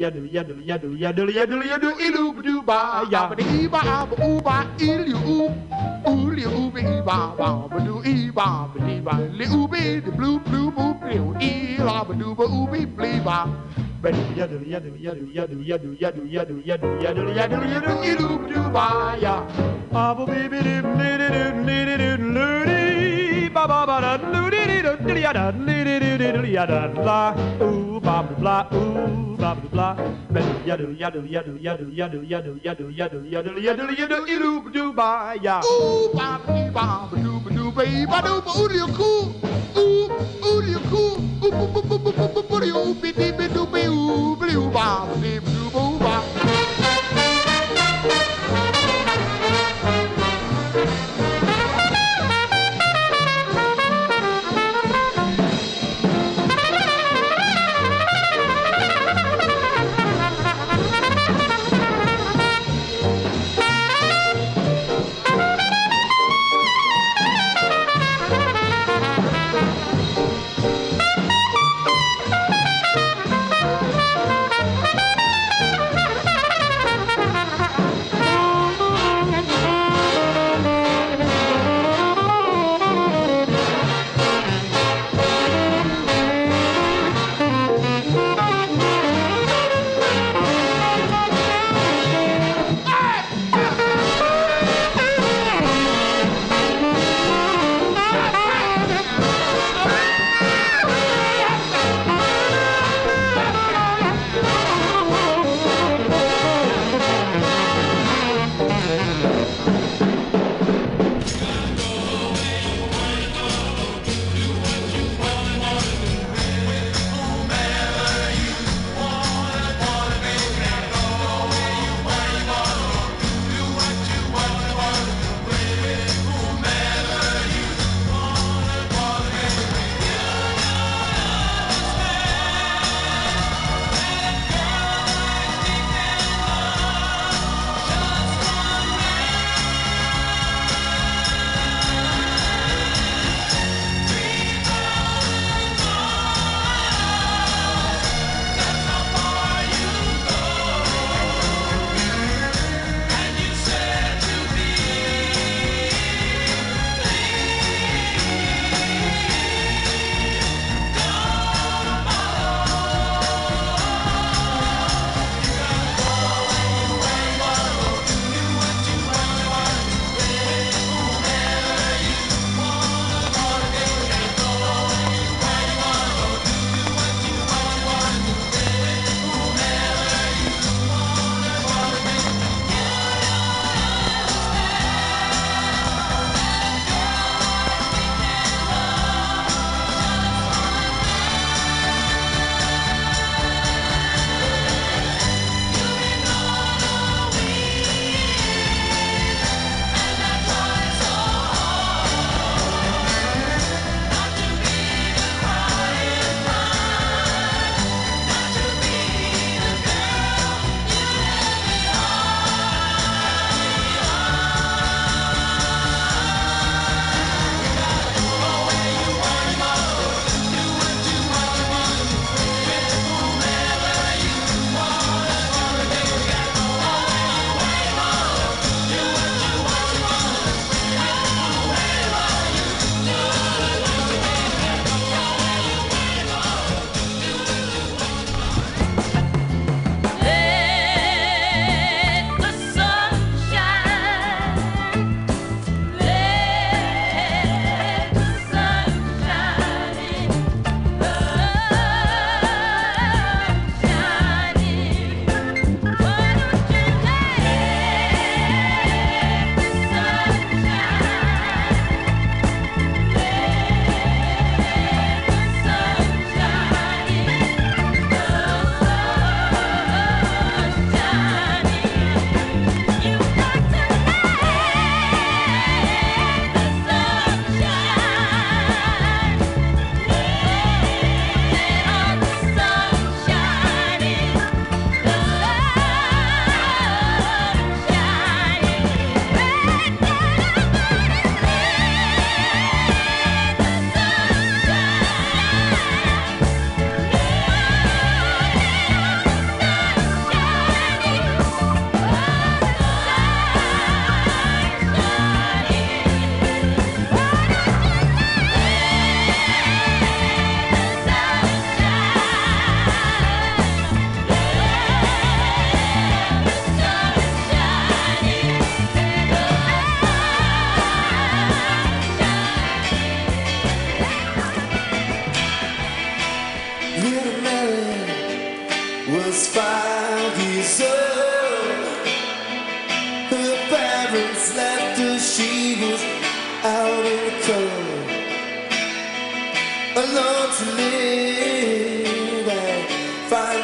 yadu yadu yadu yadu yadu yadu yadu yadu ilu bdu ba ya ba di ba ba ba ilu u u li ba ba ba du i ba ba ba li u bi blue blue blue blue i la ba du ba bli ba Yadu yadu yadu yadu yadu yadu yadu yadu yadu yadu yadu yadu ilu bdu ba ya ba ba bi bi di di di di di di di ba ba ba da di di di di di da di di di di di da la ooh ba ba bla ooh ba ba bla yadu yadu yadu yadu yadu yadu yadu yadu yadu yadu yadu ilu bdu ba ya ooh ba ba ba ba do ba do ba ba do ba ooh liu ku ooh ooh liu ku ooh bu bu bu bu bu bu bu liu bi di bi do bi ooh bi liu ba ba di bi do ba ooh ba world for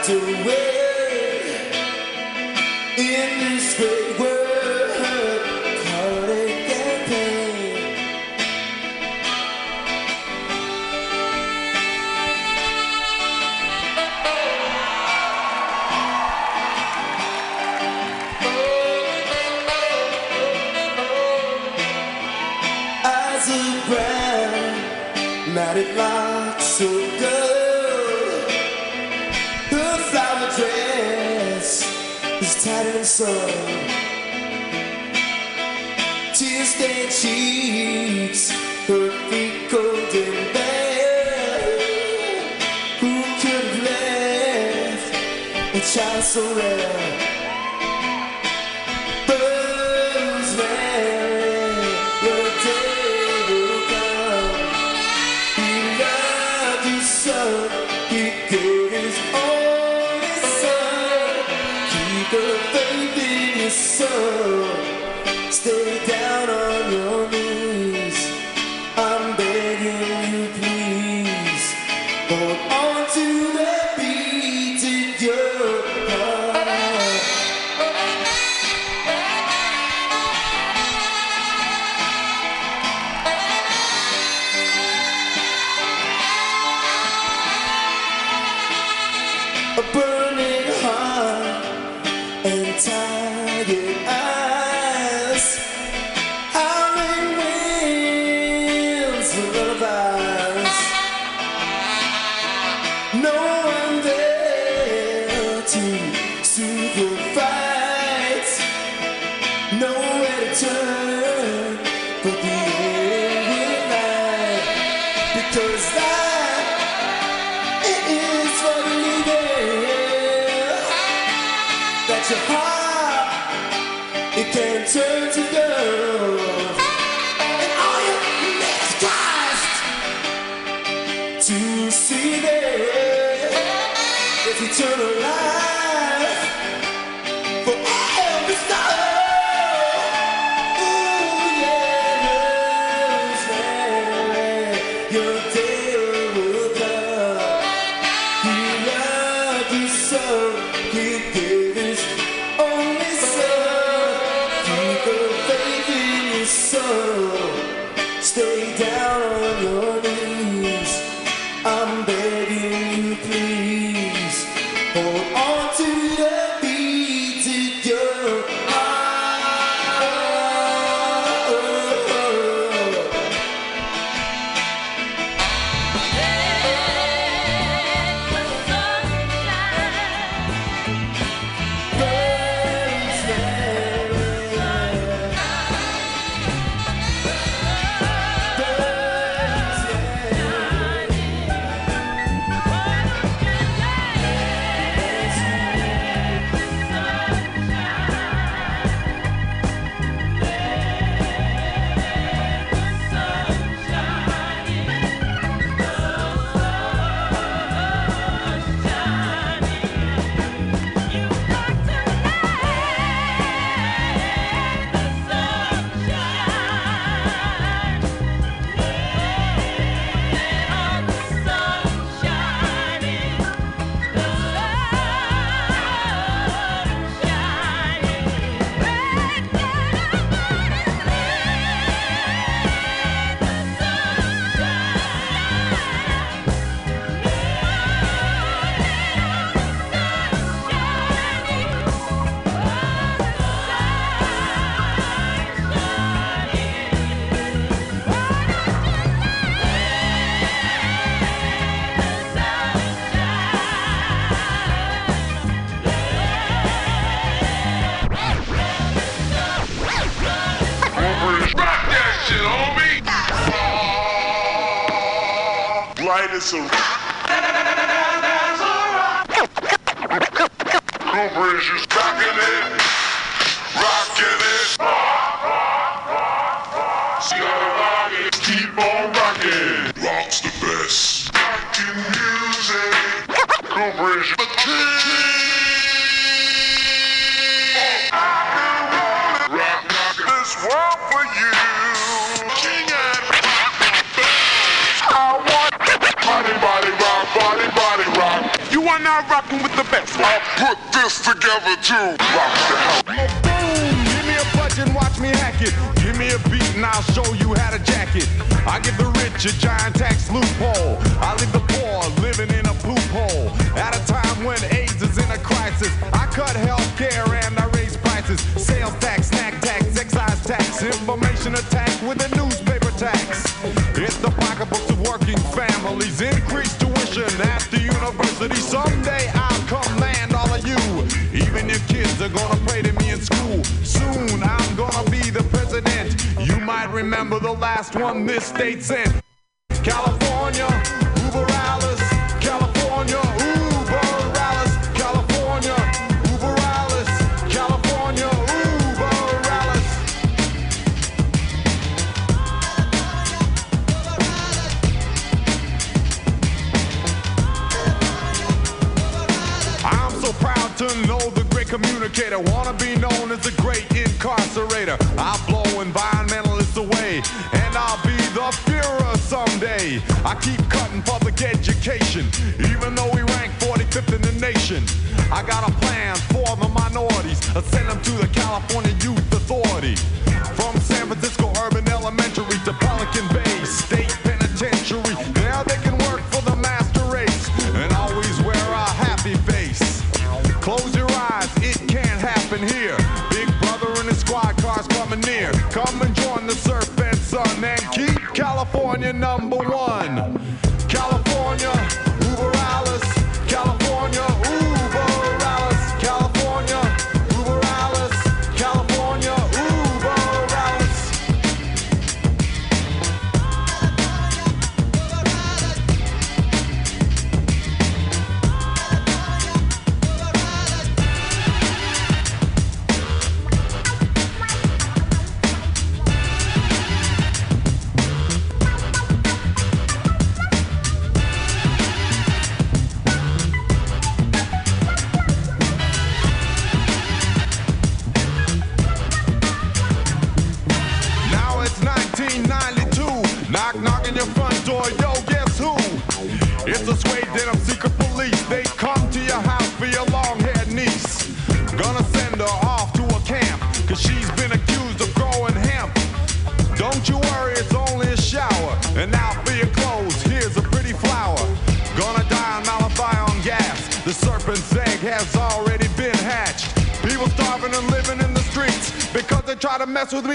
you. King and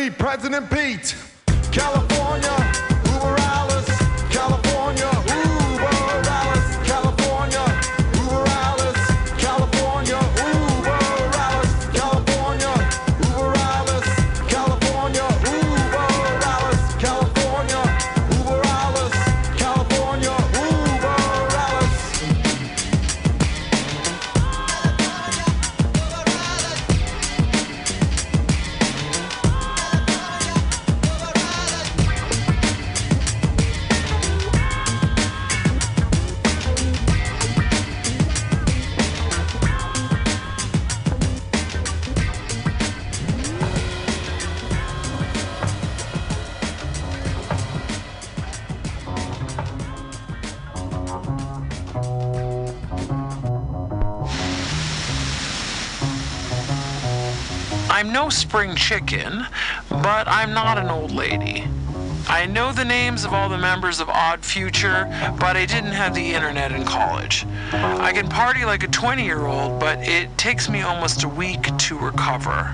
President Pete. spring chicken, but I'm not an old lady. I know the names of all the members of Odd Future, but I didn't have the internet in college. I can party like a 20 year old, but it takes me almost a week to recover.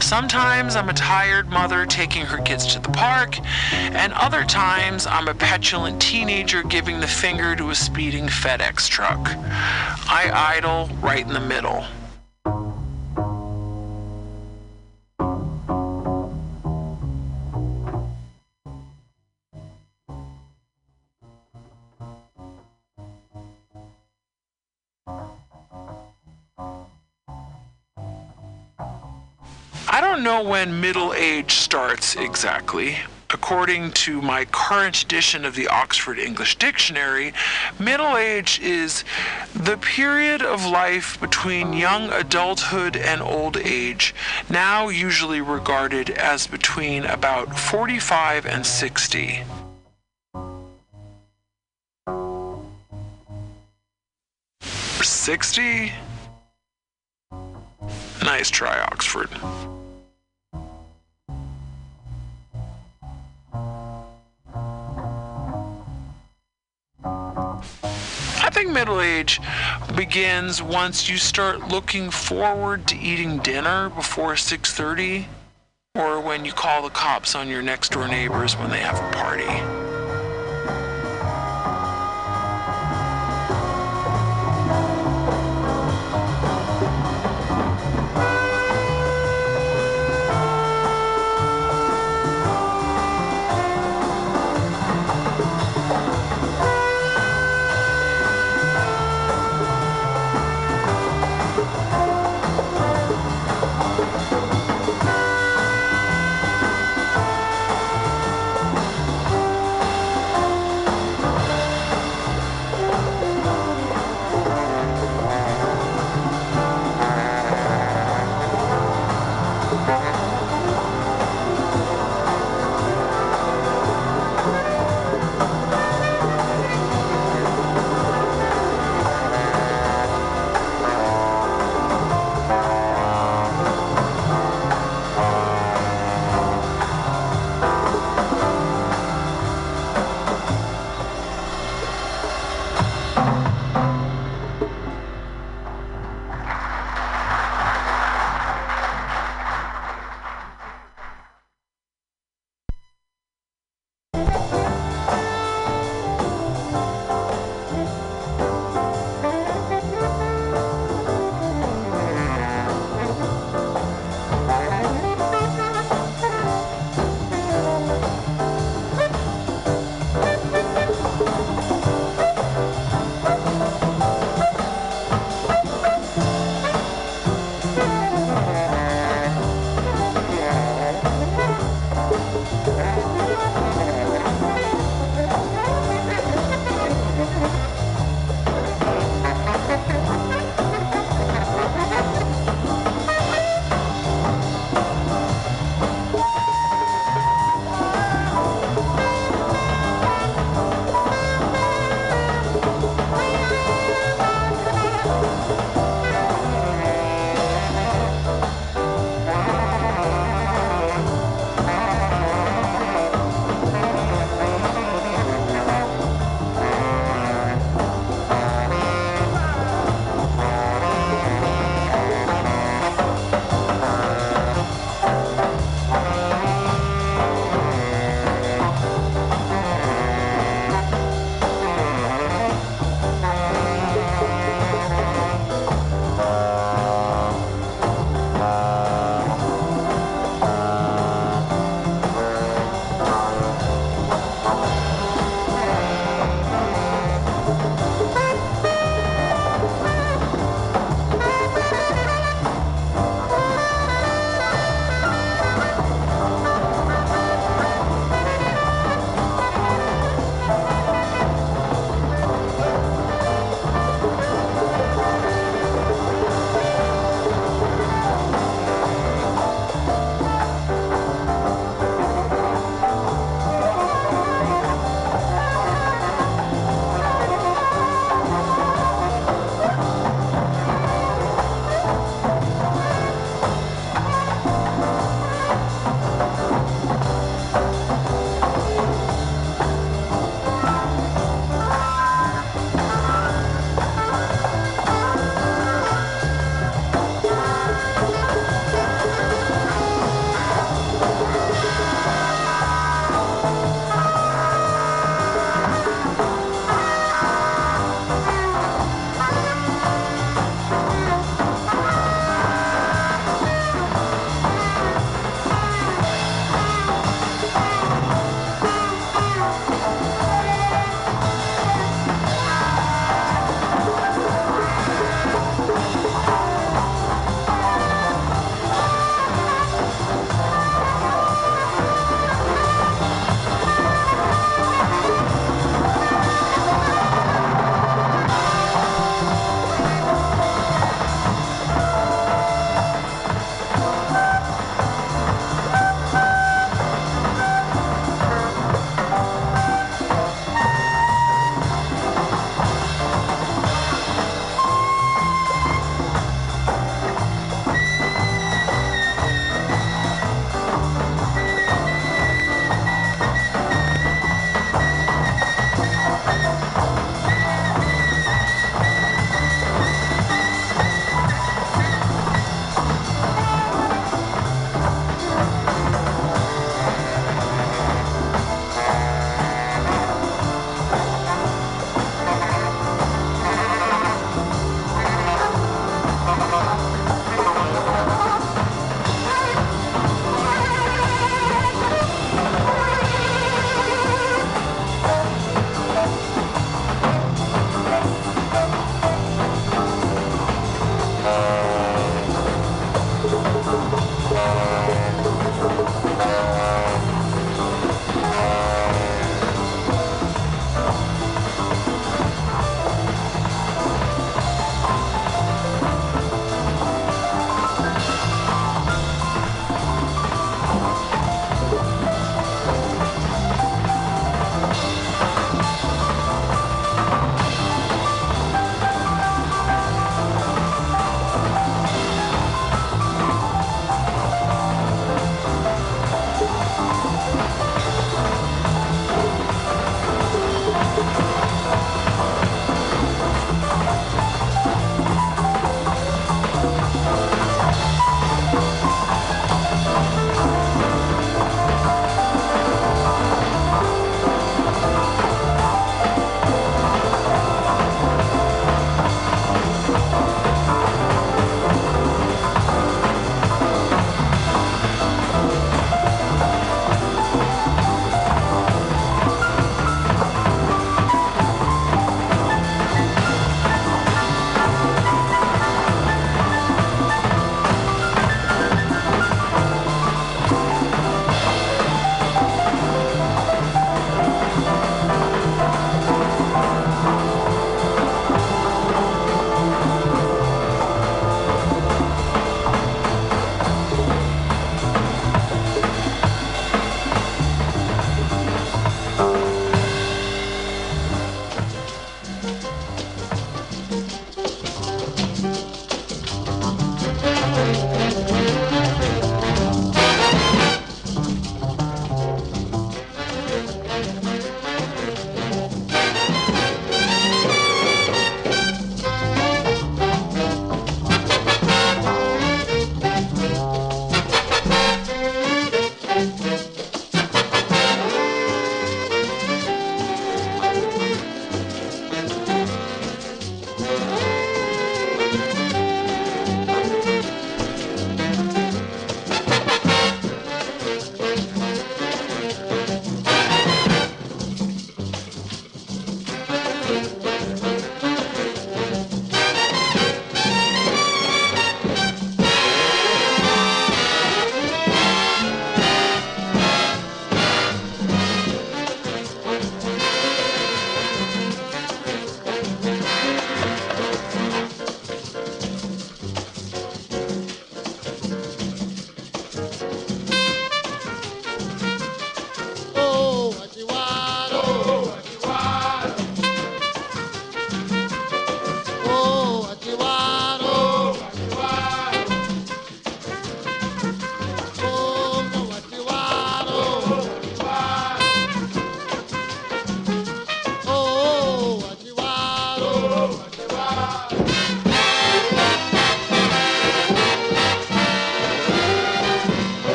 Sometimes I'm a tired mother taking her kids to the park, and other times I'm a petulant teenager giving the finger to a speeding FedEx truck. I idle right in the middle. when middle age starts exactly. According to my current edition of the Oxford English Dictionary, middle age is the period of life between young adulthood and old age, now usually regarded as between about 45 and 60. Sixty? Nice try, Oxford. Think middle age begins once you start looking forward to eating dinner before 6:30 or when you call the cops on your next door neighbors when they have a party.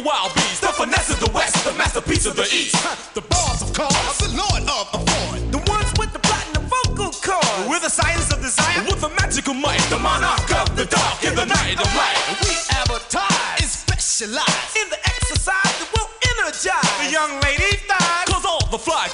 the wild beast, the finesse of the west, the masterpiece of the east. The boss of cars, the lord of afford. The ones with the platinum vocal cords. We're the science of desire, with the magical might. The monarch of the dark, in the night of light. We advertise and specialize in the exercise that will energize the young lady thighs. Cause all the fly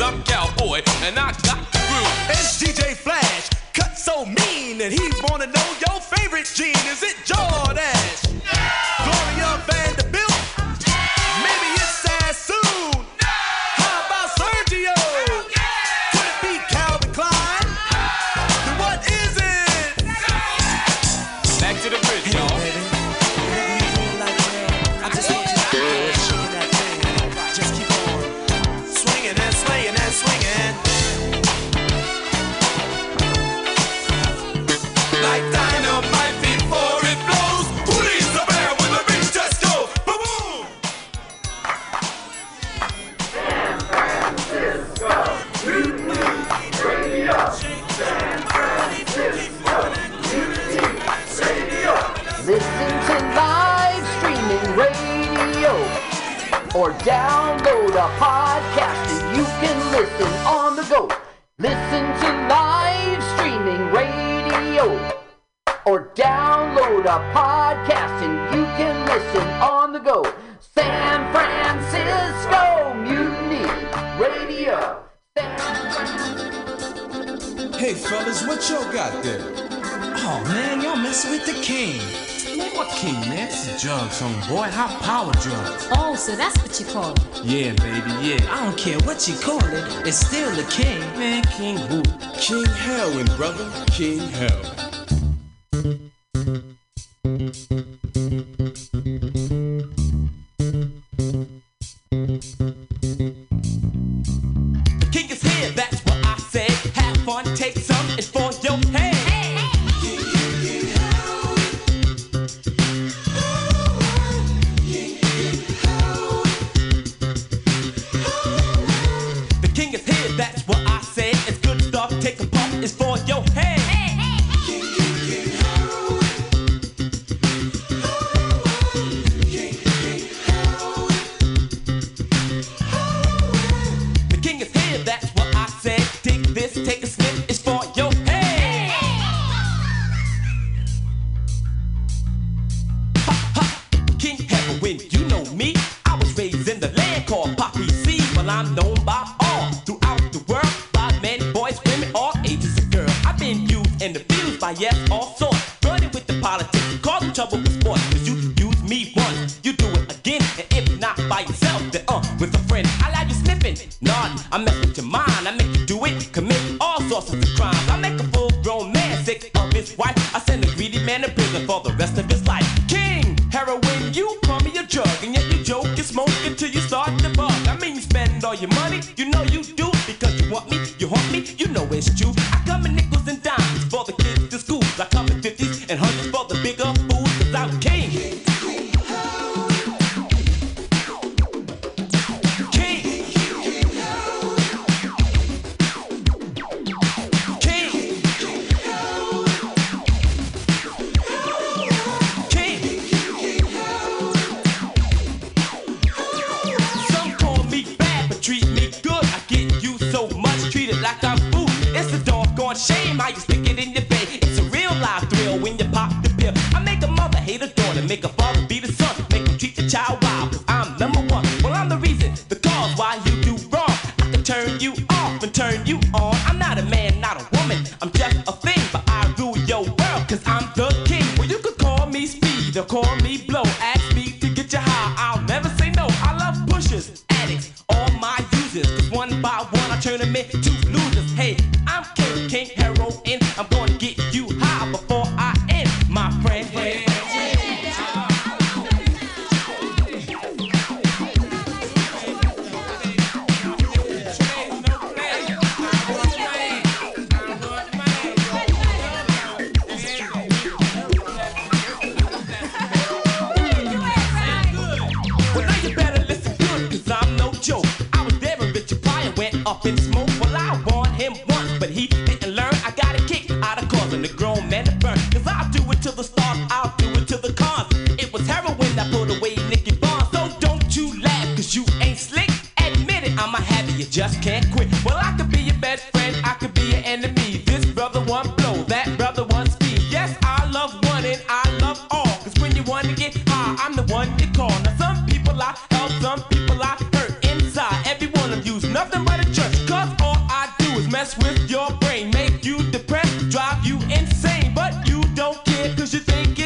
The. Hey fellas, what y'all got there? Oh man, y'all messing with the king. Man, what king, man? This is drugs, homeboy. High power drugs. Oh, so that's what you call it? Yeah, baby, yeah. I don't care what you call it, it's still the king. Man, king who? King Heroin, brother. King Heroin. mess with your brain, make you depressed, drive you insane. But you don't care, cause you think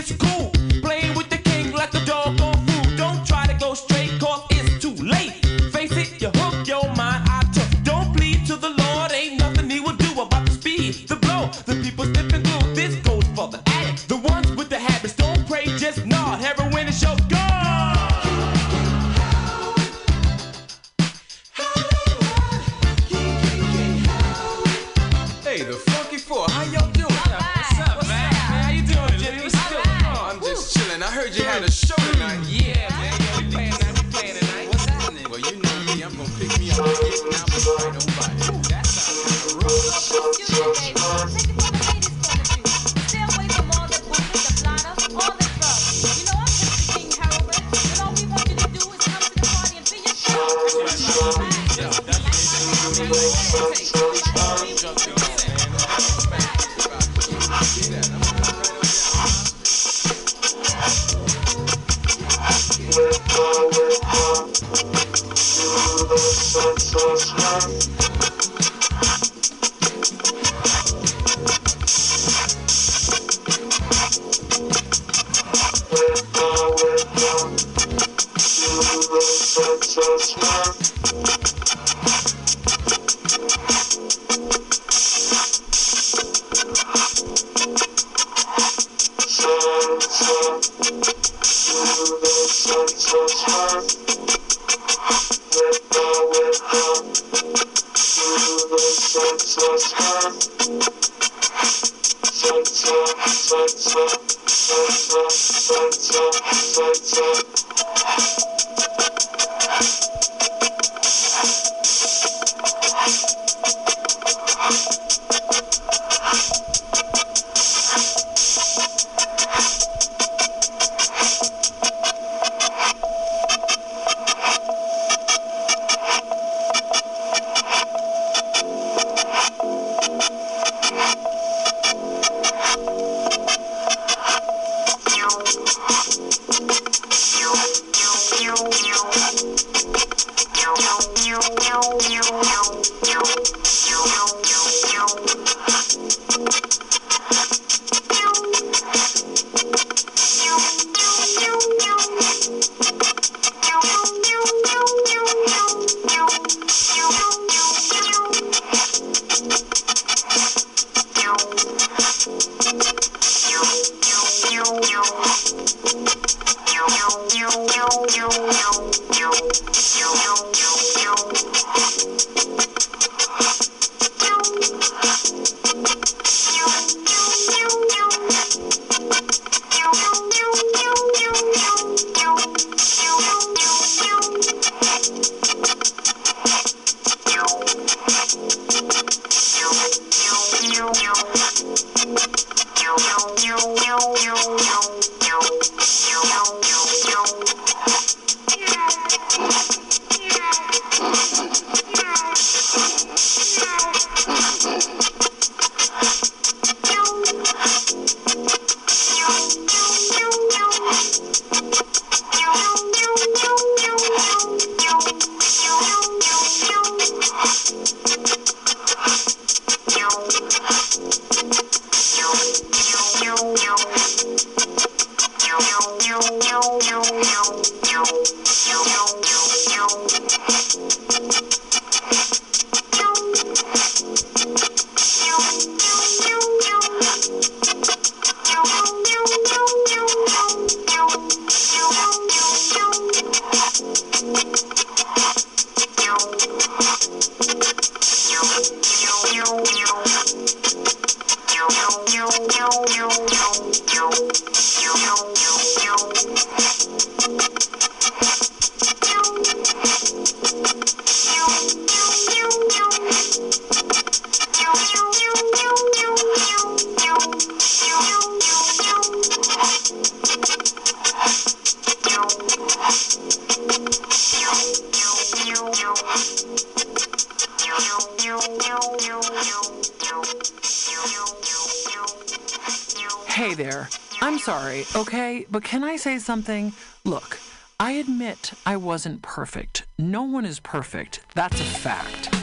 Okay? But can I say something? Look, I admit I wasn't perfect. No one is perfect. That's a fact.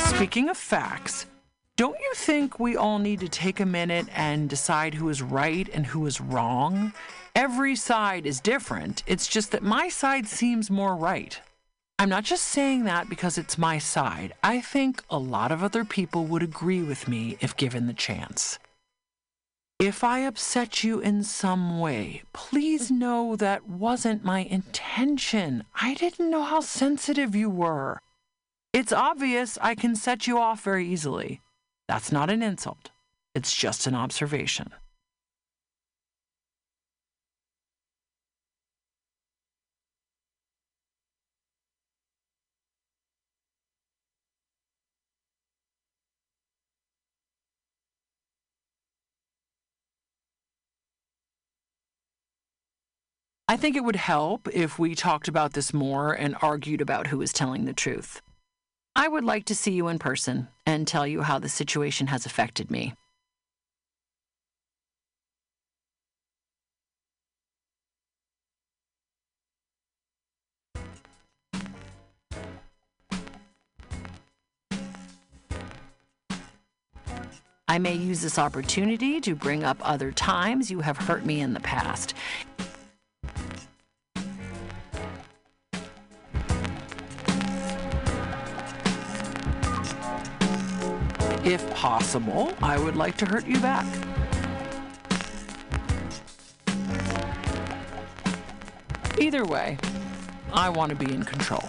Speaking of facts, don't you think we all need to take a minute and decide who is right and who is wrong? Every side is different. It's just that my side seems more right. I'm not just saying that because it's my side. I think a lot of other people would agree with me if given the chance. If I upset you in some way, please know that wasn't my intention. I didn't know how sensitive you were. It's obvious I can set you off very easily. That's not an insult, it's just an observation. I think it would help if we talked about this more and argued about who is telling the truth. I would like to see you in person and tell you how the situation has affected me. I may use this opportunity to bring up other times you have hurt me in the past. If possible, I would like to hurt you back. Either way, I want to be in control.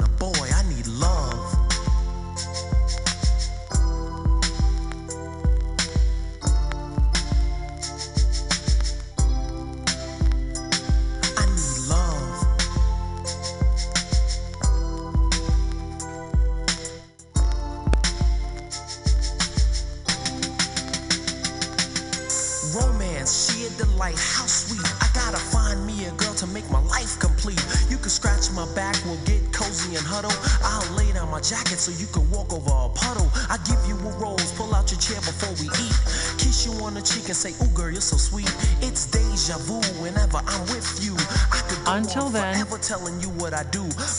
do.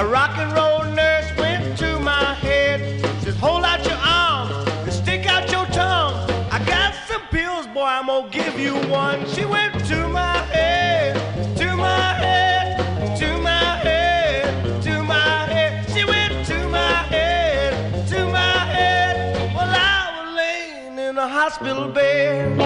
A rock and roll nurse went to my head. Says, hold out your arms and stick out your tongue. I got some pills, boy, I'm gonna give you one. She went to my head, to my head, to my head, to my head. She went to my head, to my head. Well, I was laying in a hospital bed.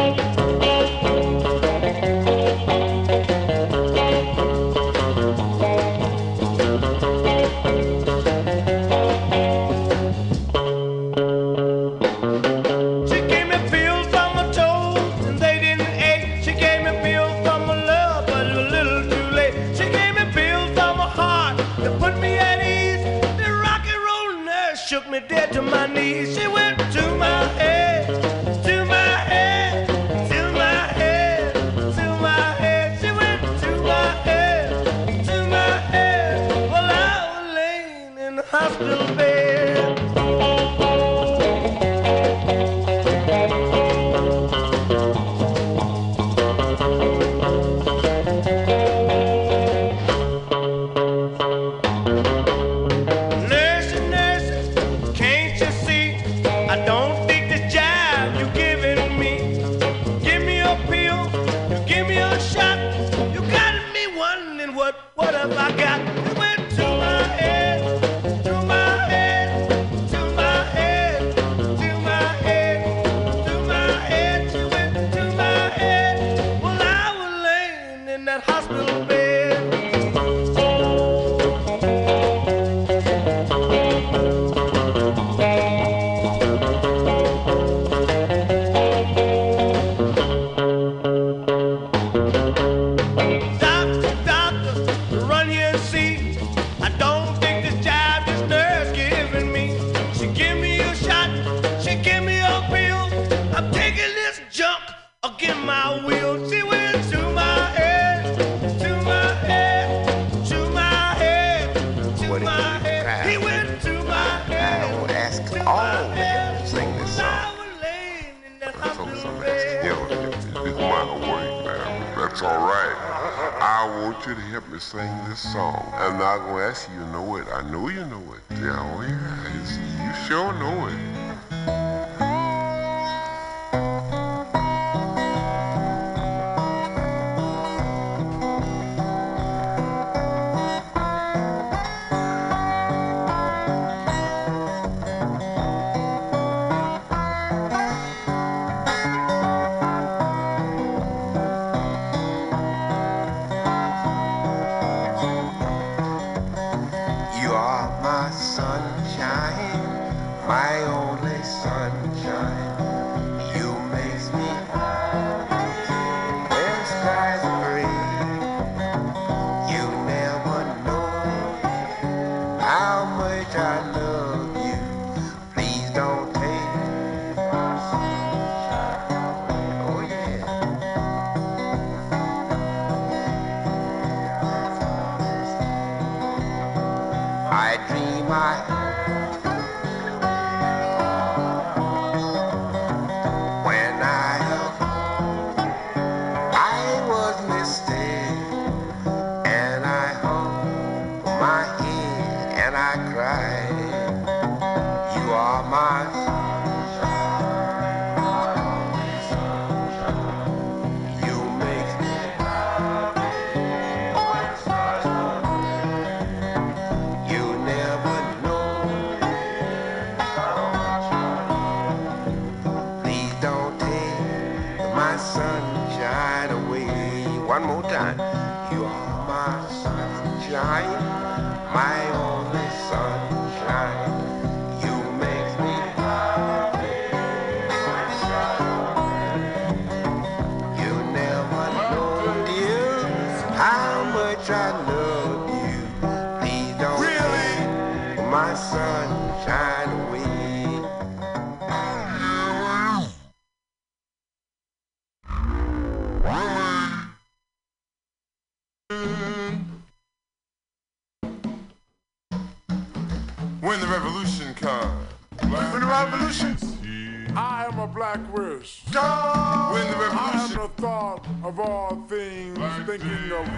I cried.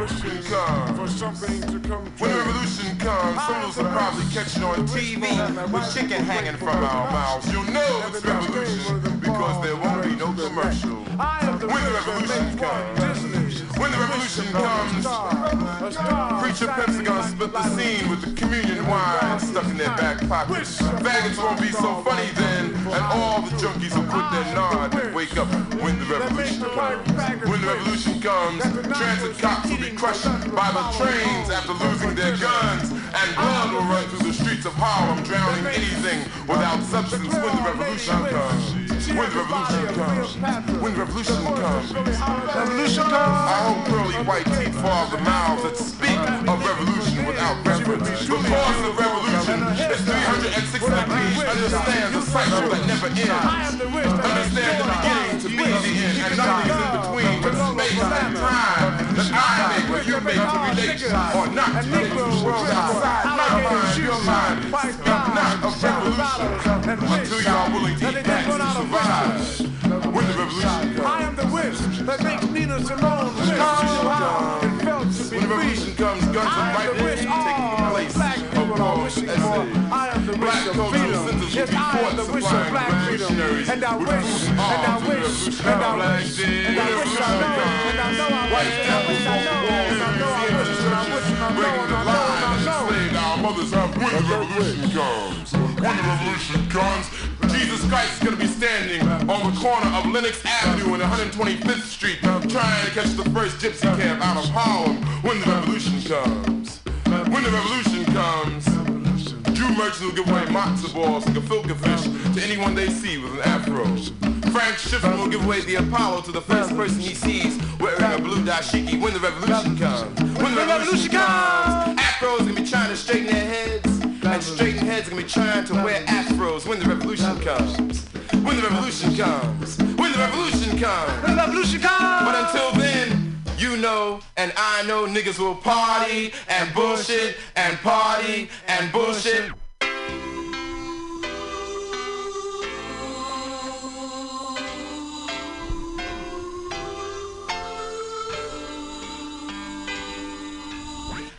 Of wishing for something to come true. When the revolution comes, some of us will probably catch it on TV with chicken hanging from our mouths. You'll know it's revolution because there won't be no commercial. When the revolution comes, when the revolution comes, preacher pimps are gonna split the scene with the communion wine stuck in their back pockets. Faggots won't be so funny then, and all the junkies will quit their nod and wake up when the revolution comes. When the revolution comes, transit cops will be crushed by the trains after losing their guns, and blood will run through the streets of Harlem, drowning anything without substance when the revolution comes. When the revolution comes. When the revolution comes. Revolution comes. I hope pearly white teeth fall the mouths that speak of revolution without reference. The cause of revolution is 360 degrees. Understand the cycle that never ends. Understand the beginning to be the end, and nothing is in between but space and time that I make or you make to relate or not to relate to the world outside my mind, your mind. Speak not of revolution until are willing to eat that to survive. When the revolution comes. I am the wish that makes Nina Simone wish she knew how it felt to be When the revolution comes, guns and am the rifles wish taking place black of people are war wishing for. I am the wish black of freedom. Yes, I am the wish of black freedom. And I wish, and I arms when the wish, and I wish, and I wish I know, and I know I wish, and I wish I know, and I know I wish, and I wish, and I know, and I know, and I know. our mothers when the revolution comes. When the revolution comes, Jesus Christ is gonna be standing on the corner of Lenox Avenue and 125th Street, trying to catch the first gypsy cab out of Harlem. When the revolution comes, when the revolution comes, Jew merchants will give away matzo balls and gefilte fish to anyone they see with an afro. Frank Schiffman will give away the Apollo to the first person he sees wearing a blue dashiki when the revolution comes. When the revolution comes, afros gonna be trying to straighten their heads, and straighten heads gonna be trying to wear afros when the revolution comes. When the revolution comes. When the revolution comes. When the revolution comes. But until then, you know and I know niggas will party and bullshit and party and bullshit.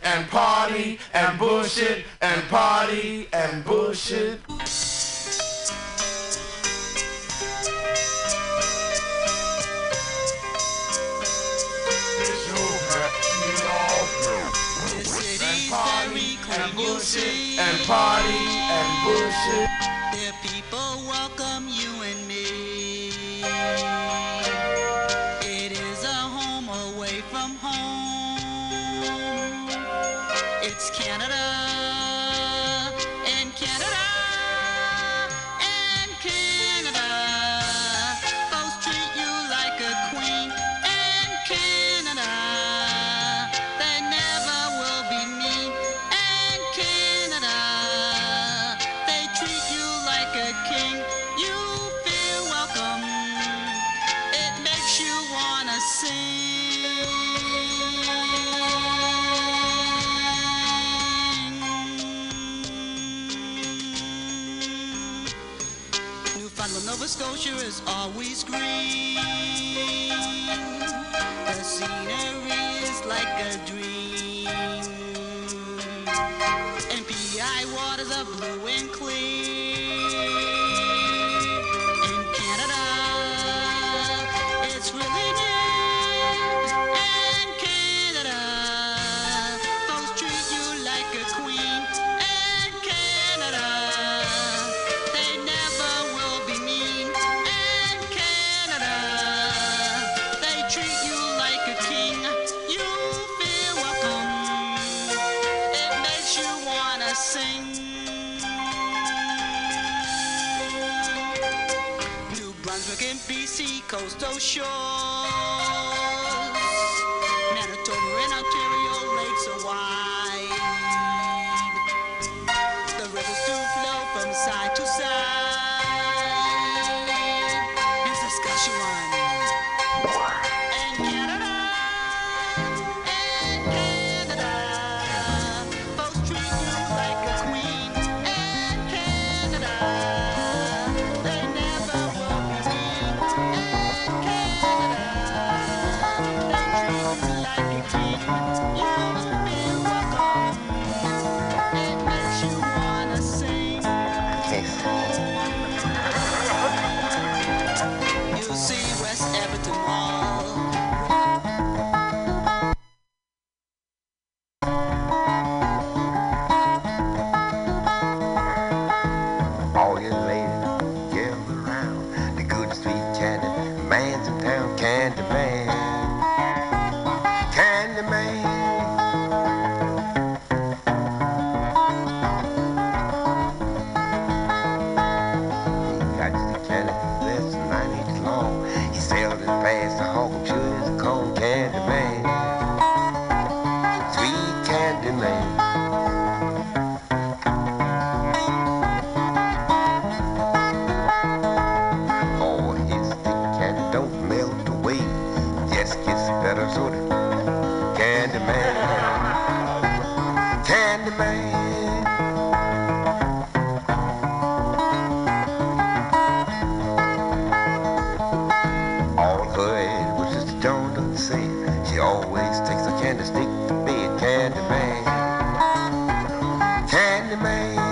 And party and bullshit and party and bullshit. Bullshit and party and bullshit. Candy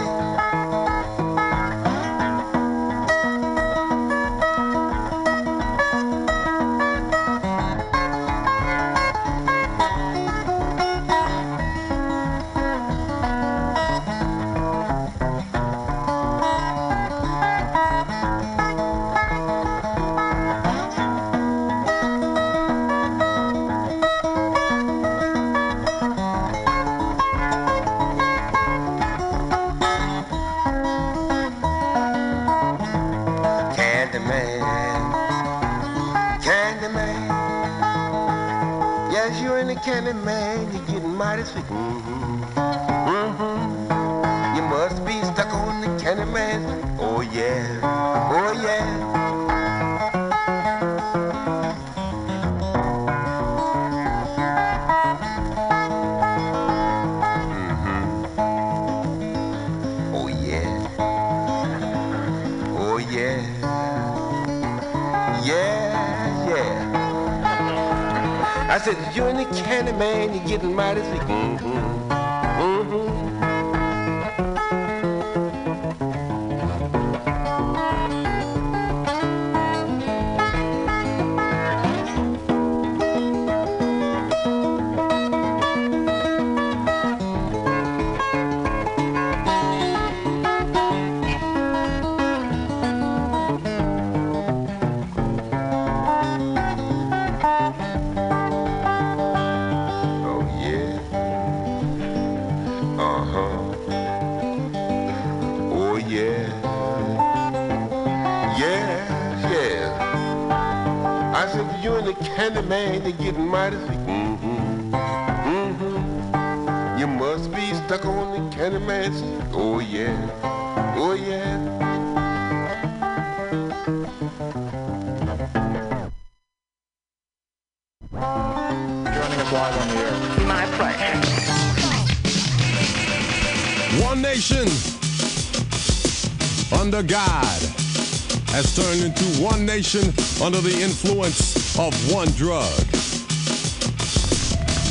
the influence of one drug.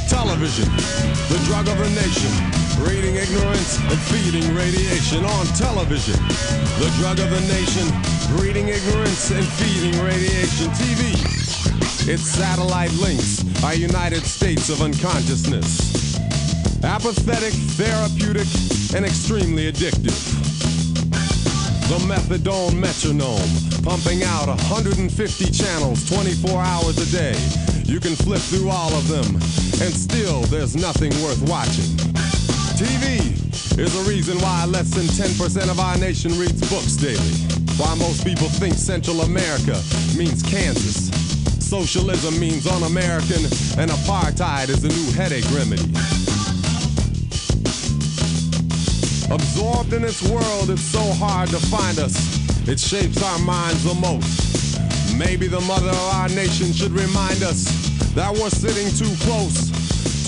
Television, the drug of the nation, breeding ignorance and feeding radiation on television. The drug of the nation, breeding ignorance and feeding radiation. TV, its satellite links are United States of unconsciousness. Apathetic, therapeutic, and extremely addictive. The methadone metronome, pumping out 150 channels 24 hours a day. You can flip through all of them, and still there's nothing worth watching. TV is the reason why less than 10% of our nation reads books daily. Why most people think Central America means Kansas. Socialism means un-American, and apartheid is the new headache remedy. Absorbed in its world, it's so hard to find us. It shapes our minds the most. Maybe the mother of our nation should remind us that we're sitting too close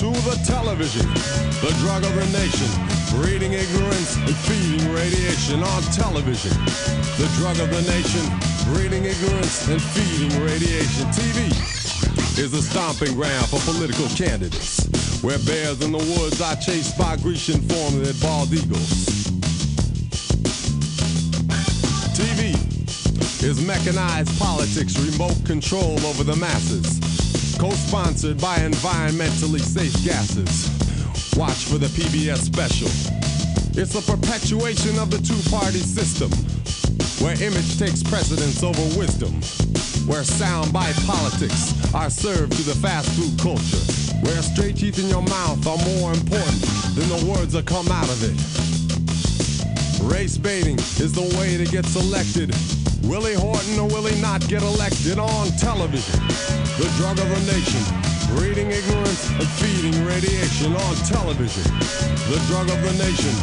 to the television, the drug of the nation, breeding ignorance and feeding radiation on television. The drug of the nation, breeding ignorance and feeding radiation. TV is a stomping ground for political candidates, where bears in the woods are chased by Grecian formed bald eagles. TV is mechanized politics, remote control over the masses, co-sponsored by environmentally safe gases. Watch for the PBS special. It's a perpetuation of the two-party system, where image takes precedence over wisdom, where soundbite politics are served to the fast food culture, where straight teeth in your mouth are more important than the words that come out of it. Race baiting is the way to get selected. Willie Horton or will he not get elected on television? The drug of the nation, breeding ignorance and feeding radiation on television. The drug of the nation,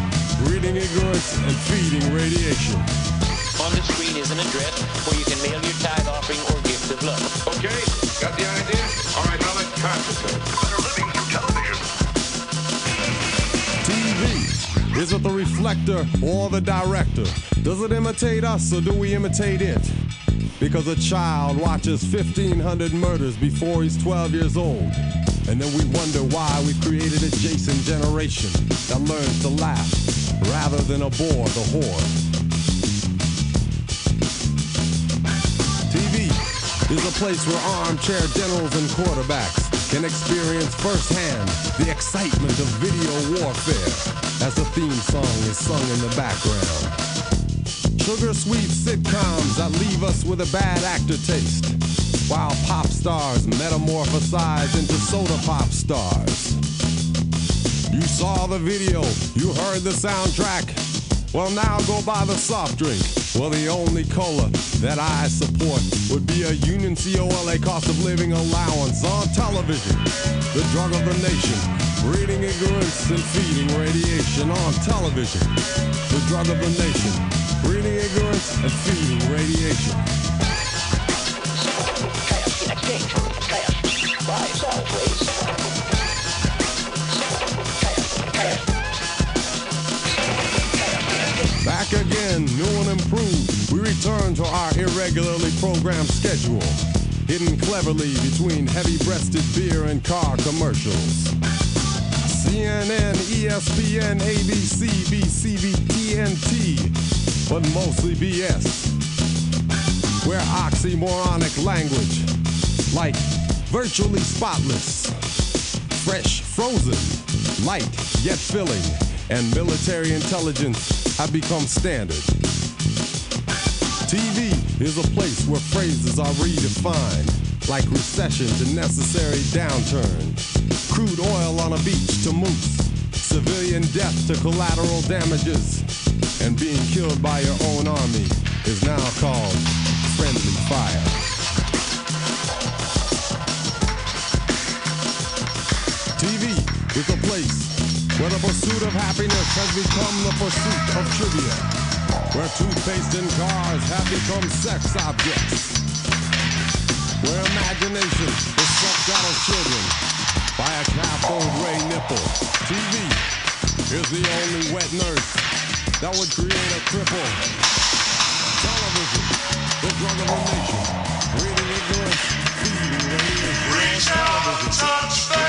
breeding ignorance and feeding radiation. On the screen is an address where you can mail your tithe offering or gift of love. Okay, got the idea? All right, now let's concentrate. Better living through television. TV. Is it the reflector or the director? Does it imitate us or do we imitate it? Because a child watches 1,500 murders before he's 12 years old. And then we wonder why we created a Jason generation that learns to laugh rather than abhor the whore. Is a place where armchair generals and quarterbacks can experience firsthand the excitement of video warfare as the theme song is sung in the background. Sugar sweet sitcoms that leave us with a bad actor taste, while pop stars metamorphosize into soda pop stars. You saw the video, you heard the soundtrack. Well, now go buy the soft drink. Well, the only cola that I support would be a Union COLA cost of living allowance on television. The drug of the nation, breeding ignorance and feeding radiation on television. The drug of the nation, breeding ignorance and feeding radiation. Again, new and improved. We return to our irregularly programmed schedule, hidden cleverly between heavy-breasted beer and car commercials. CNN, ESPN, ABC, BCB, TNT, but mostly BS. Where oxymoronic language, like virtually spotless, fresh, frozen, light yet filling, and military intelligence have become standard. TV is a place where phrases are redefined, like recession to necessary downturn, crude oil on a beach to mousse, civilian death to collateral damages, and being killed by your own army is now called friendly fire. TV is a place where the pursuit of happiness has become the pursuit of trivia, where toothpaste and cars have become sex objects, where imagination is sucked out of children by a cathode ray nipple. TV is the only wet nurse that would create a cripple. television. The drug of the nation. Reading ignorance, feeding radiation. Reach out, touch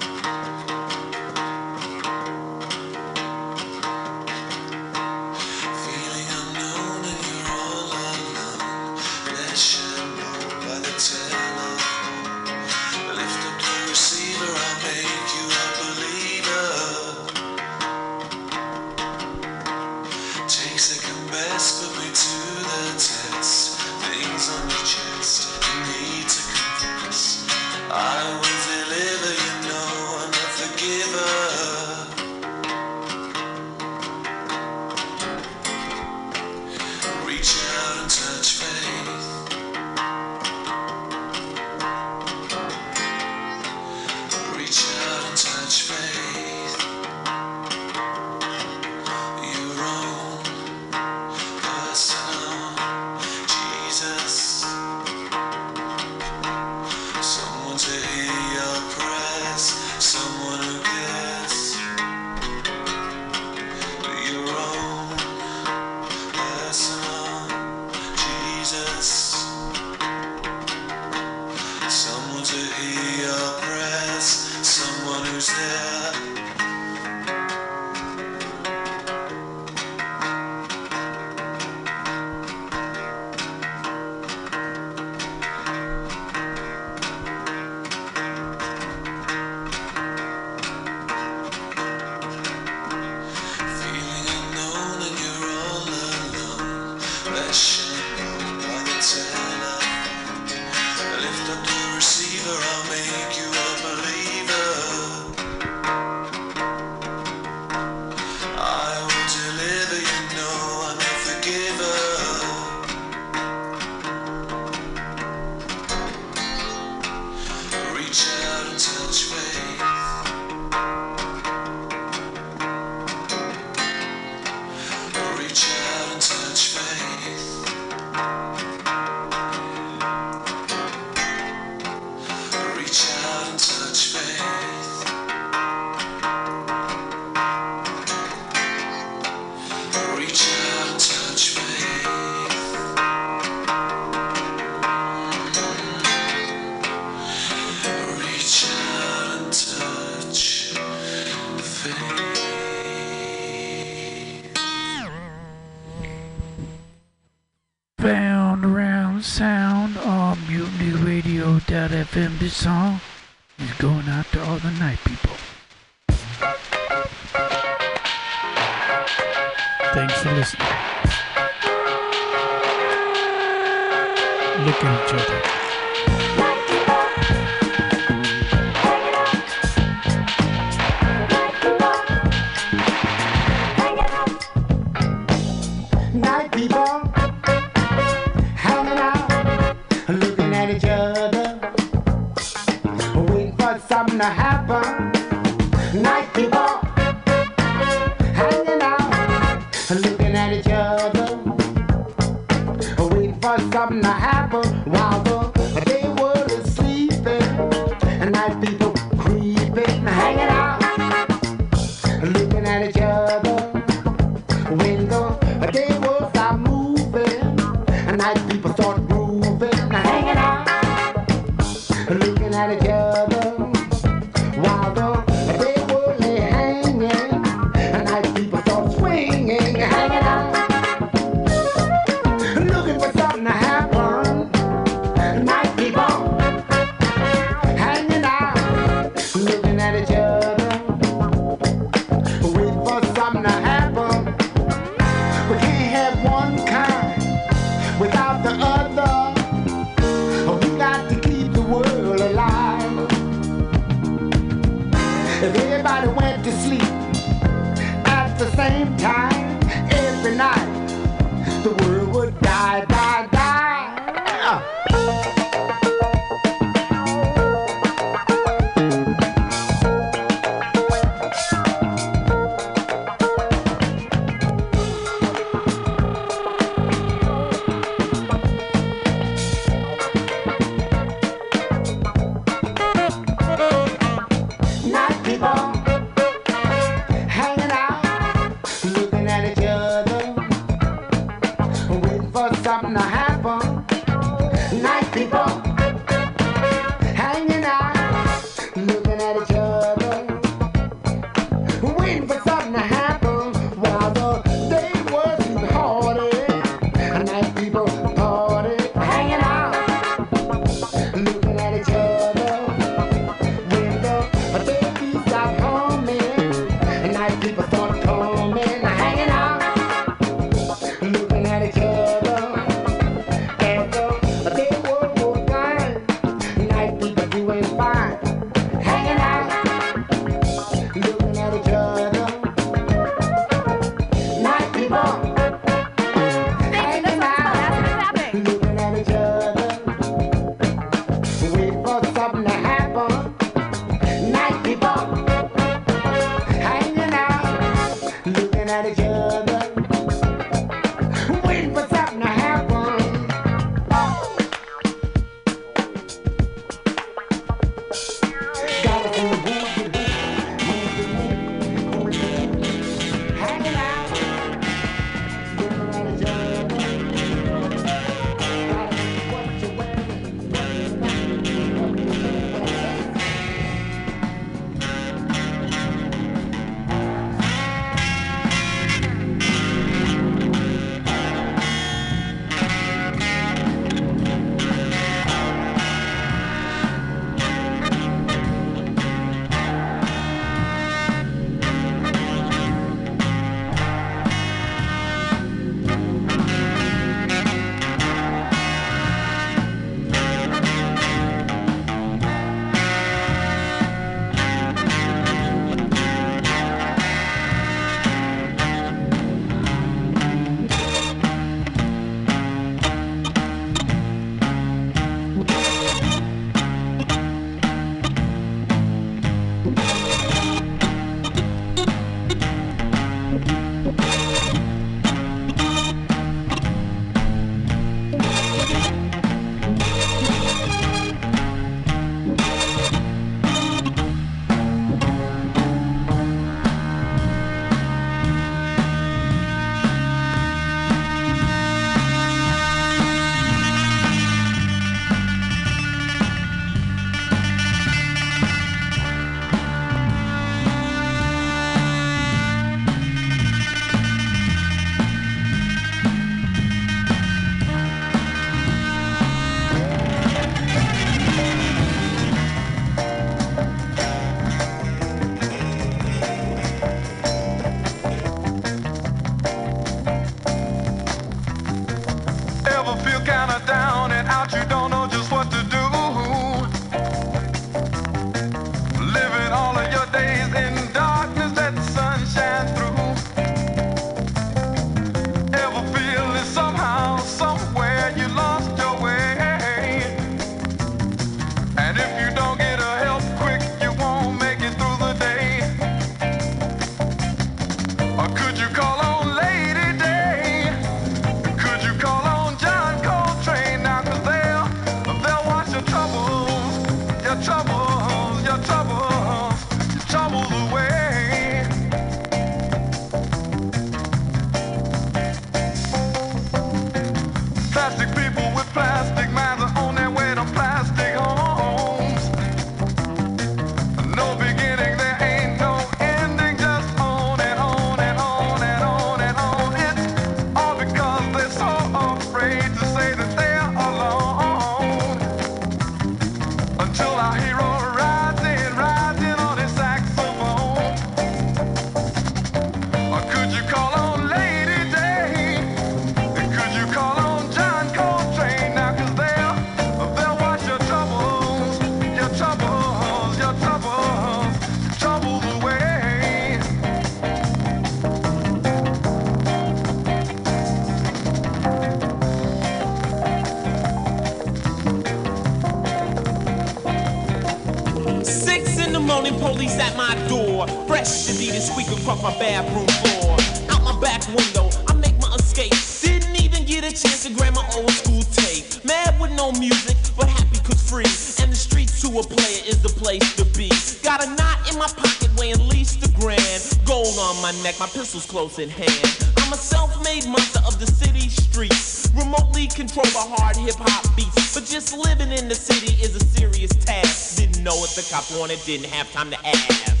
Across my bathroom floor. Out my back window, I make my escape. Didn't even get a chance to grab my old school tape. Mad with no music, but happy cause free. And the streets to a player is the place to be. Got a knot in my pocket weighing at least a grand. Gold on my neck, my pistol's close in hand. I'm a self-made monster of the city streets. Remotely control by hard hip hop beats. But just living in the city is a serious task. Didn't know what the cop wanted, didn't have time to ask.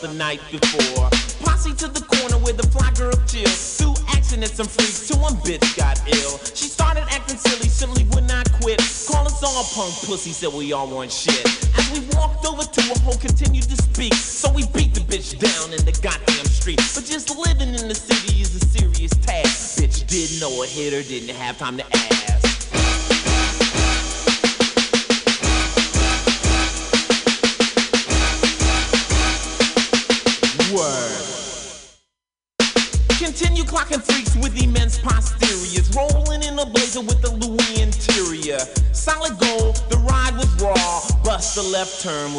The night before. Posse to the corner where the fly girl chill. Two action and some freaks till one bitch got ill. She started acting silly, simply would not quit. Call us all punk pussy, said we all want shit. As we walked over to her, hoe continued to speak. So we beat the bitch down in the goddamn street. But just living in the city is a serious task. Bitch didn't know a hitter, didn't have time to ask.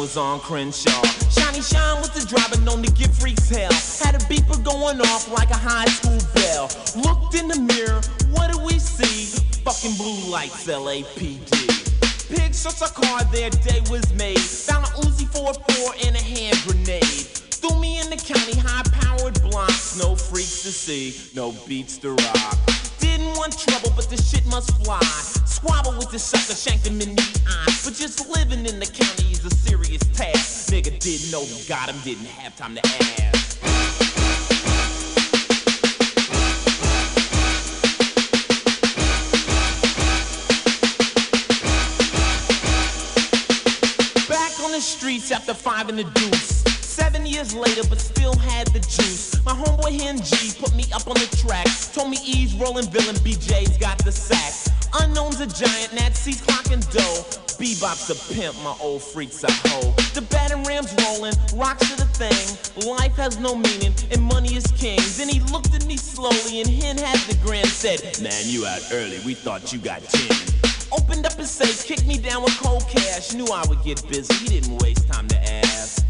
Was on Crenshaw. Shiny Shine was the driver known to give freaks hell. Had a beeper going off like a high school bell. Looked in the mirror, what do we see? Fucking blue lights, LAPD. Pig shots a car, their day was made. Found a Uzi 4-4 and a hand grenade. Threw me in the county, high-powered blocks. No freaks to see, no beats to rock. Got him, didn't have time to ask. Back on the streets after five in the deuce. Seven years later, but still had the juice. My homeboy Hen G put me up on the track. Told me E's rolling villain, BJ's got the sack. Unknown's a giant, Natsy's clocking dough. Bebop's a pimp, my old freak's a hoe. The batting ram's rolling, rocks are the thing. Life has no meaning, and money is king. Then he looked at me slowly, and Hen had the grin. Said, Man, you out early, we thought you got ten. Opened up his safe, kicked me down with cold cash. Knew I would get busy, he didn't waste time to ask.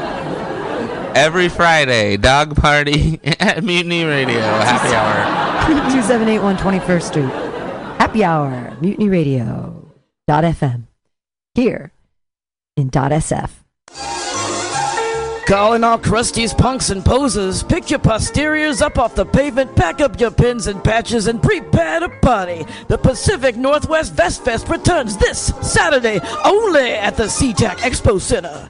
Every Friday, dog party at Mutiny Radio. Happy hour. 2781 21st Street. Happy Hour, Mutiny Radio. Dot FM. Here in dot SF. Calling all crusties, punks, and posers. Pick your posteriors up off the pavement, pack up your pins and patches, and prepare to party. The Pacific Northwest Vest Fest returns this Saturday only at the SeaTac Expo Center.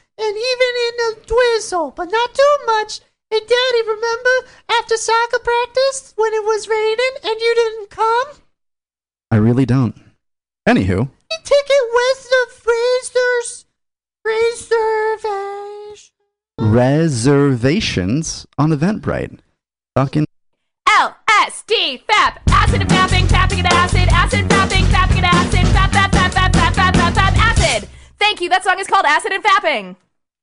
and even in a drizzle, but not too much. Hey, Daddy, remember after soccer practice when it was raining and you didn't come? I really don't. Anywho, Ticket west of Fraser's reservation. reservations on Eventbrite. Fucking LSD, FAP, acid and fapping, fapping and acid, acid, fapping, fapping and acid, fap, fap, fap, fap, fap, fap, fap, fap, acid. Thank you. That song is called Acid and Fapping.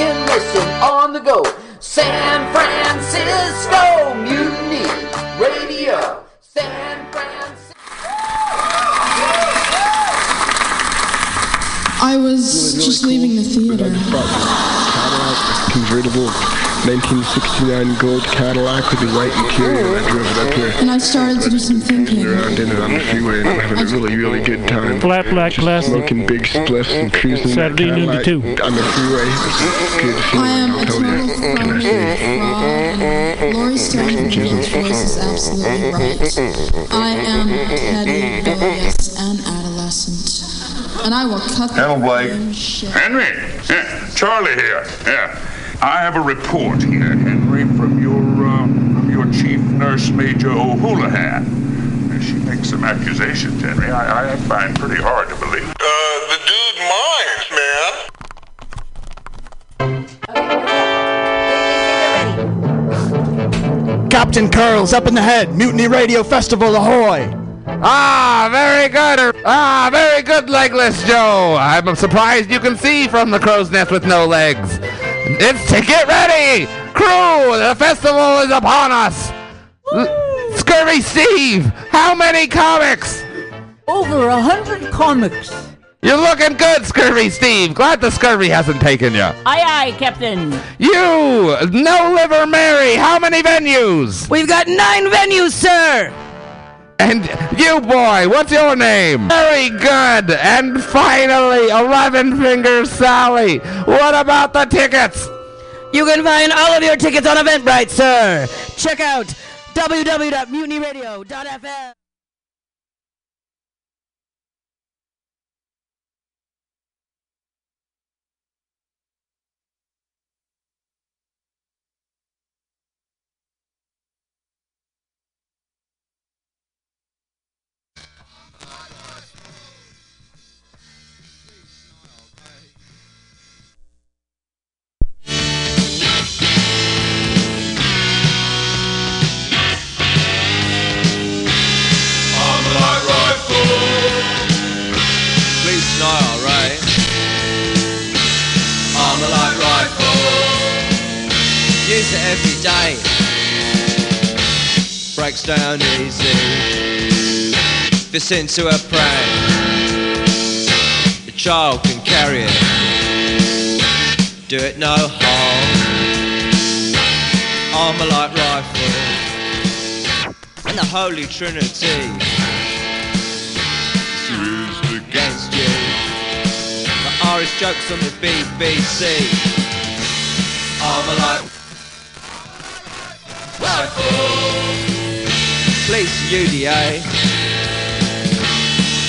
can listen on the go. San Francisco Mutiny Radio. San Francisco. I was just leaving the theater. convertible 1969 gold Cadillac with the white interior. I drove it up here. And I started to do some thinking. Around in it on the freeway and I'm having a really, really good time. Flat black plastic. Smoking big spliffs and cruising that Saturday noon to Cadillac two. on the freeway. It's good I feeling, am I'll a tell total you. phony, fraud, and Laurie Stone's voice is absolutely right. I am petty, rebellious, and adolescent. And I will cut the Hello, Blake. Henry, yeah, Charlie here. Yeah, I have a report here, Henry, from your uh, from your chief nurse, Major O'Houlihan. She makes some accusations, Henry. I, I find pretty hard to believe. Uh, the dude minds, man. Captain Curls up in the head. Mutiny Radio Festival, ahoy! Ah, very good. Ah, very good, Legless Joe. I'm surprised you can see from the crow's nest with no legs. It's to get ready, crew. The festival is upon us. L- Scurvy Steve, how many comics? Over a hundred comics. You're looking good, Scurvy Steve. Glad the scurvy hasn't taken you. Aye, aye, Captain. You, No Liver Mary, how many venues? We've got nine venues, sir. And you, boy, what's your name? Very good. And finally, Eleven Finger Sally. What about the tickets? You can find all of your tickets on Eventbrite, sir. Check out www.mutinyradio.fm. Please style, right? Armalite rifle. Use it every day. Breaks down easy. Fits into a pram. The child can carry it. Do it no harm. Armalite rifle. And the Holy Trinity. Used against you. Irish jokes on the BBC. Armalite rifle. Police UDA.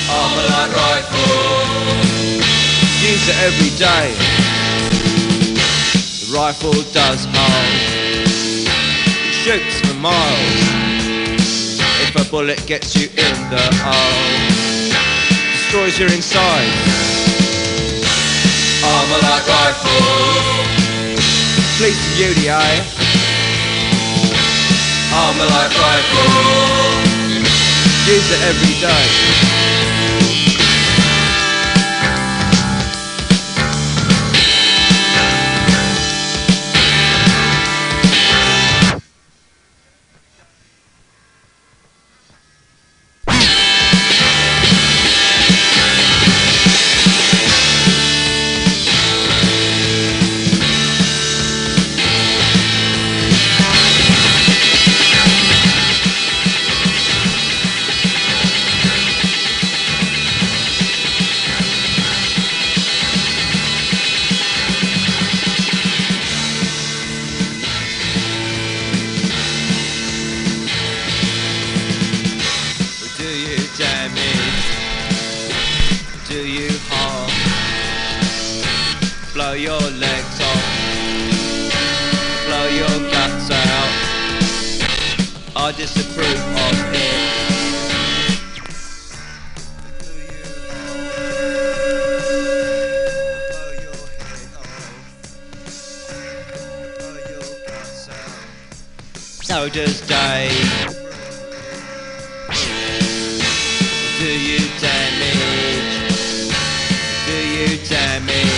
Armalite rifle. Use it every day. The rifle does harm. It shoots for miles. If a bullet gets you in the hole, destroys your inside. Light rifle. UDA. Armalite rifle. Use it every day. You?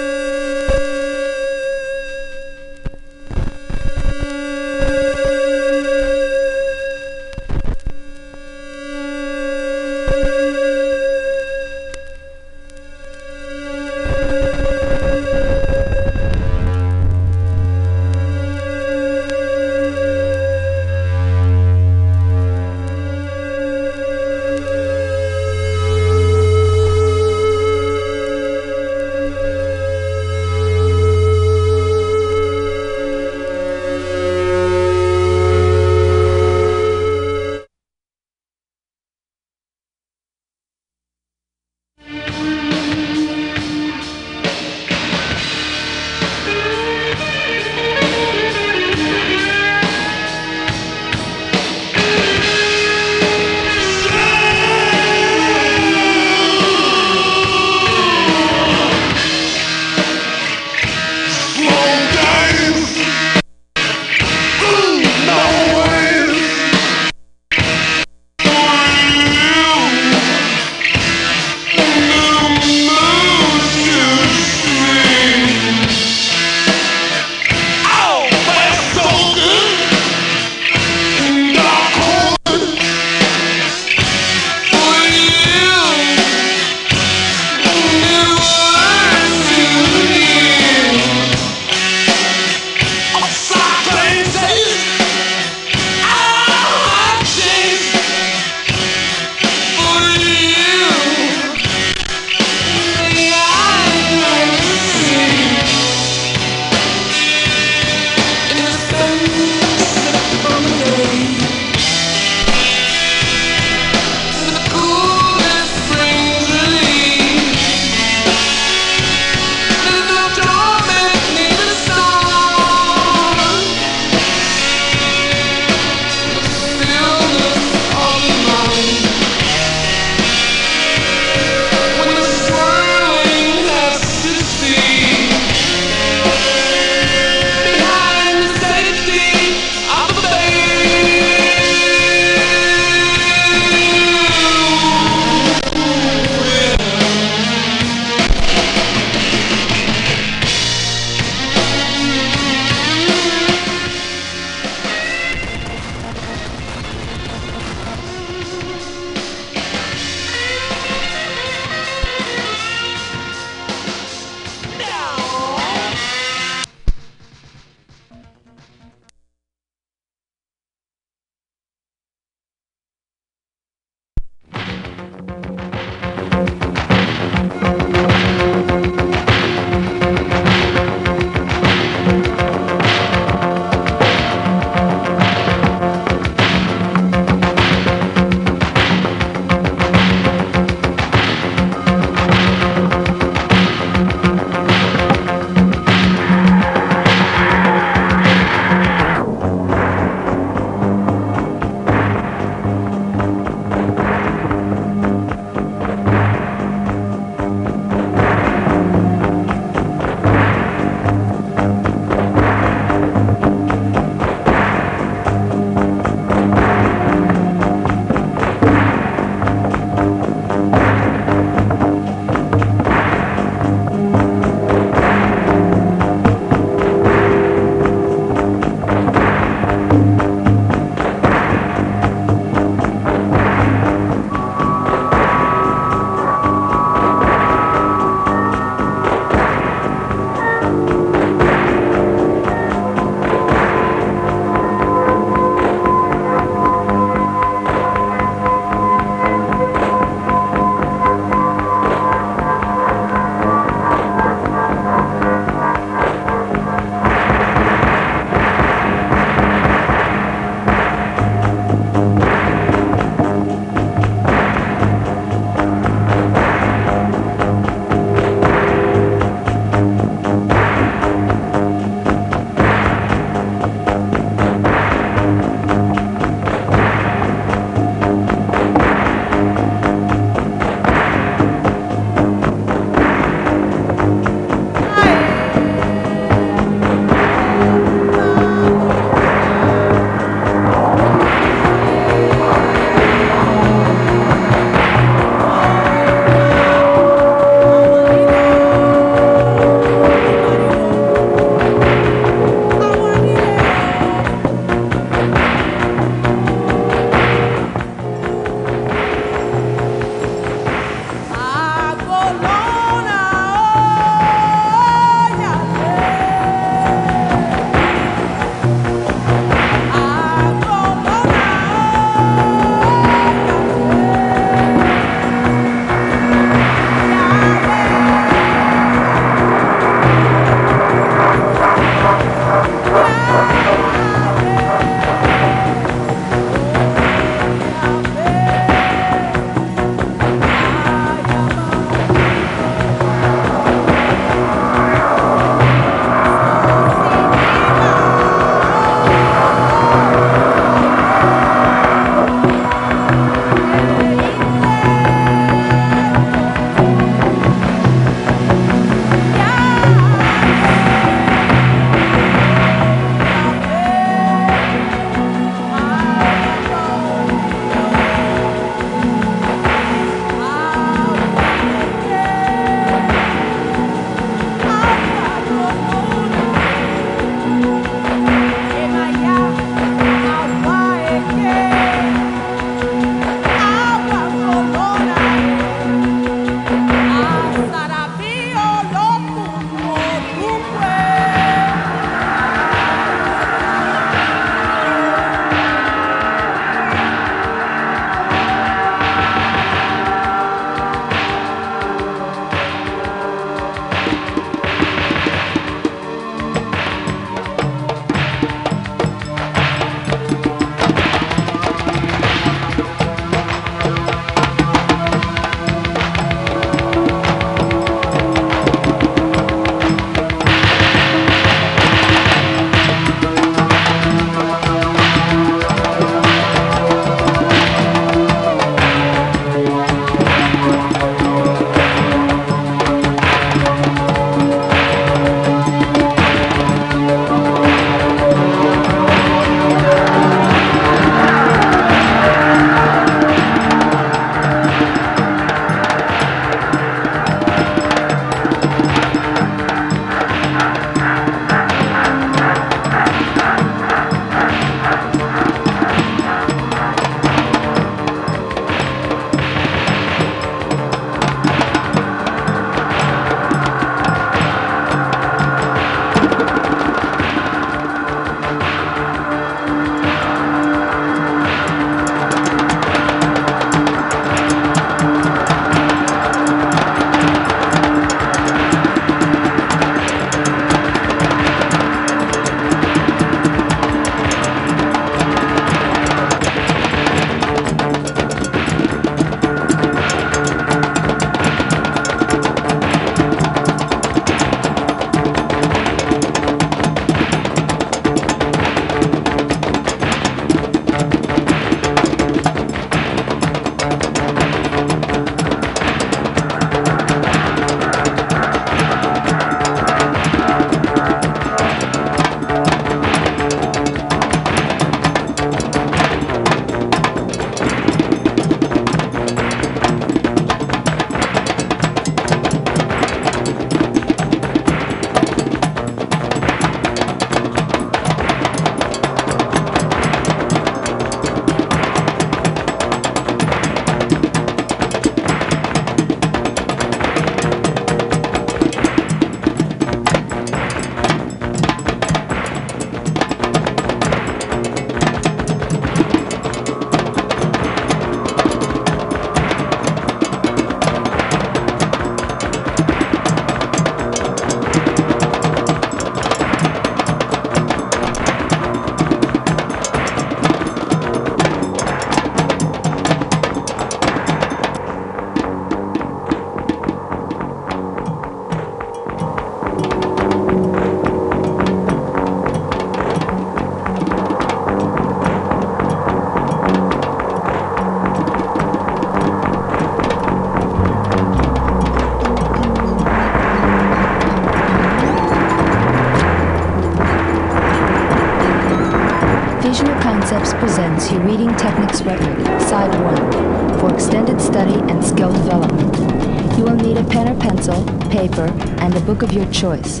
Book of your choice.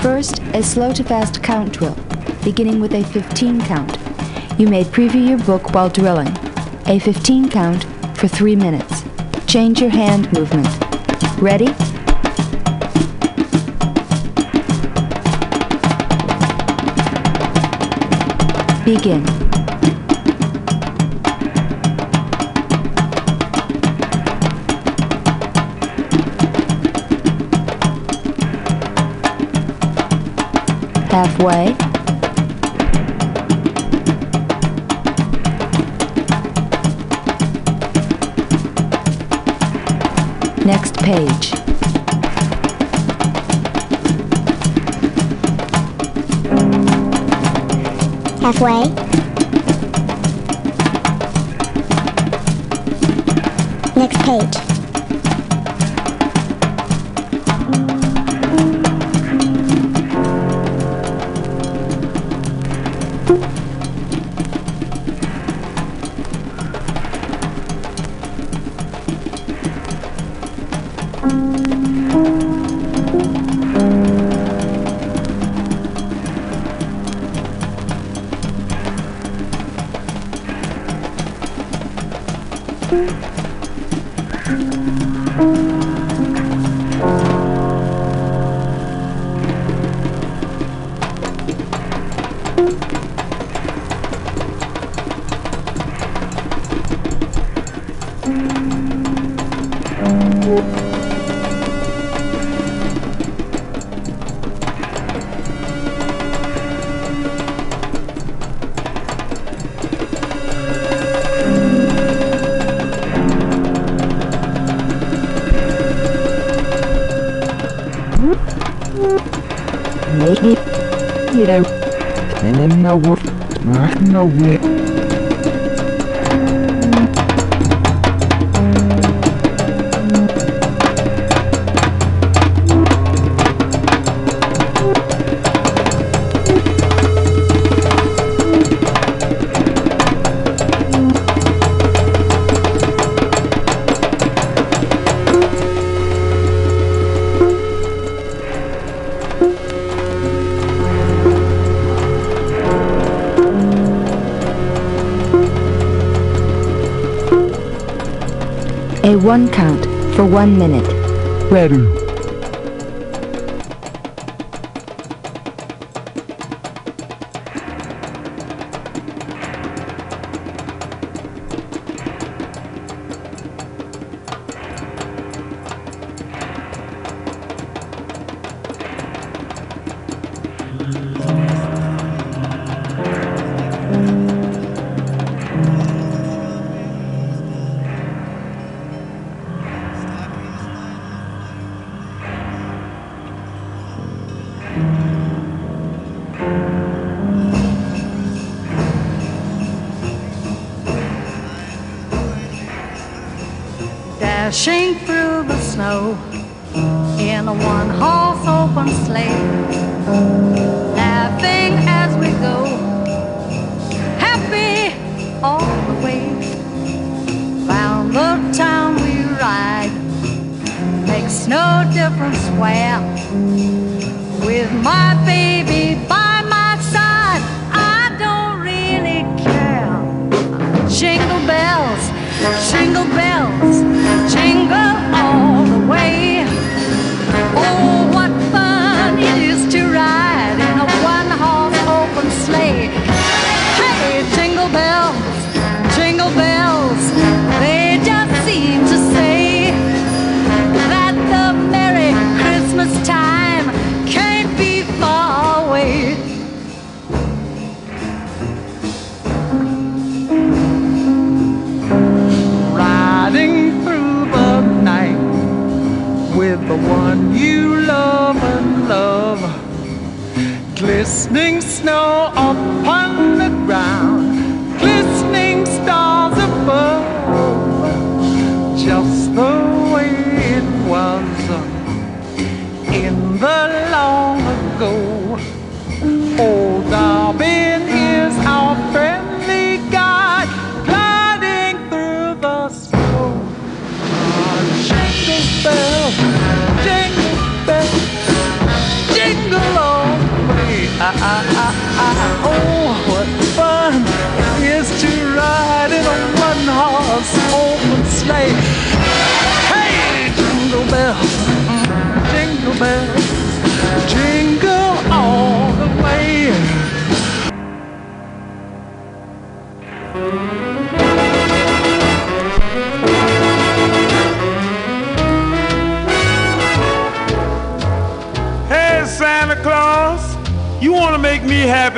First, a slow to fast count drill, beginning with a 15 count. You may preview your book while drilling. A 15 count for 3 minutes. Change your hand movement. Ready? Begin. Halfway. Next page. Halfway. Next page. No way. One count for one minute. Ready. Snow in a one horse open sleigh. Laughing as we go, happy all the way. Round the town we ride, makes no difference where. With my baby by my side, I don't really care. Jingle bells, jingle bells, Glistening snow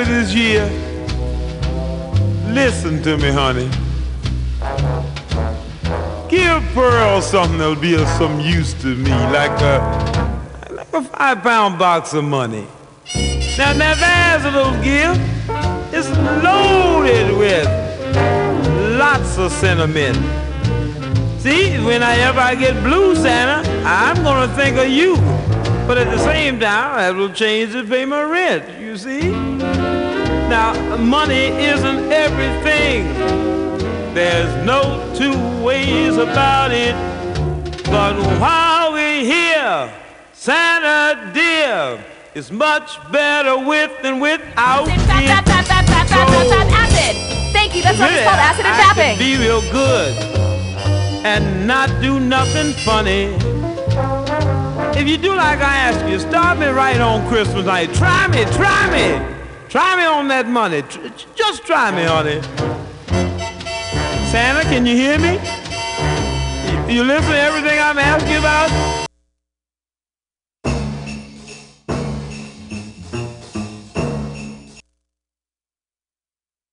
happy this year? Listen to me, honey. Give Pearl something that'll be of some use to me, like a, like a five pound box of money. Now, now there's a little gift. It's loaded with lots of sentiment. See, whenever I get blue, Santa, I'm gonna think of you. But at the same time, I will change to pay my rent, you see? Now, money isn't everything. There's no two ways about it. But while we're here, Santa dear, it's much better with than without it. Acid. Thank you. That song it's called Acid and can be real good and not do nothing funny. If you do like I ask you, start me right on Christmas night. Try me, try me. Try me on that money. Just try me, honey. Santa, can you hear me? You listen to everything I'm asking about?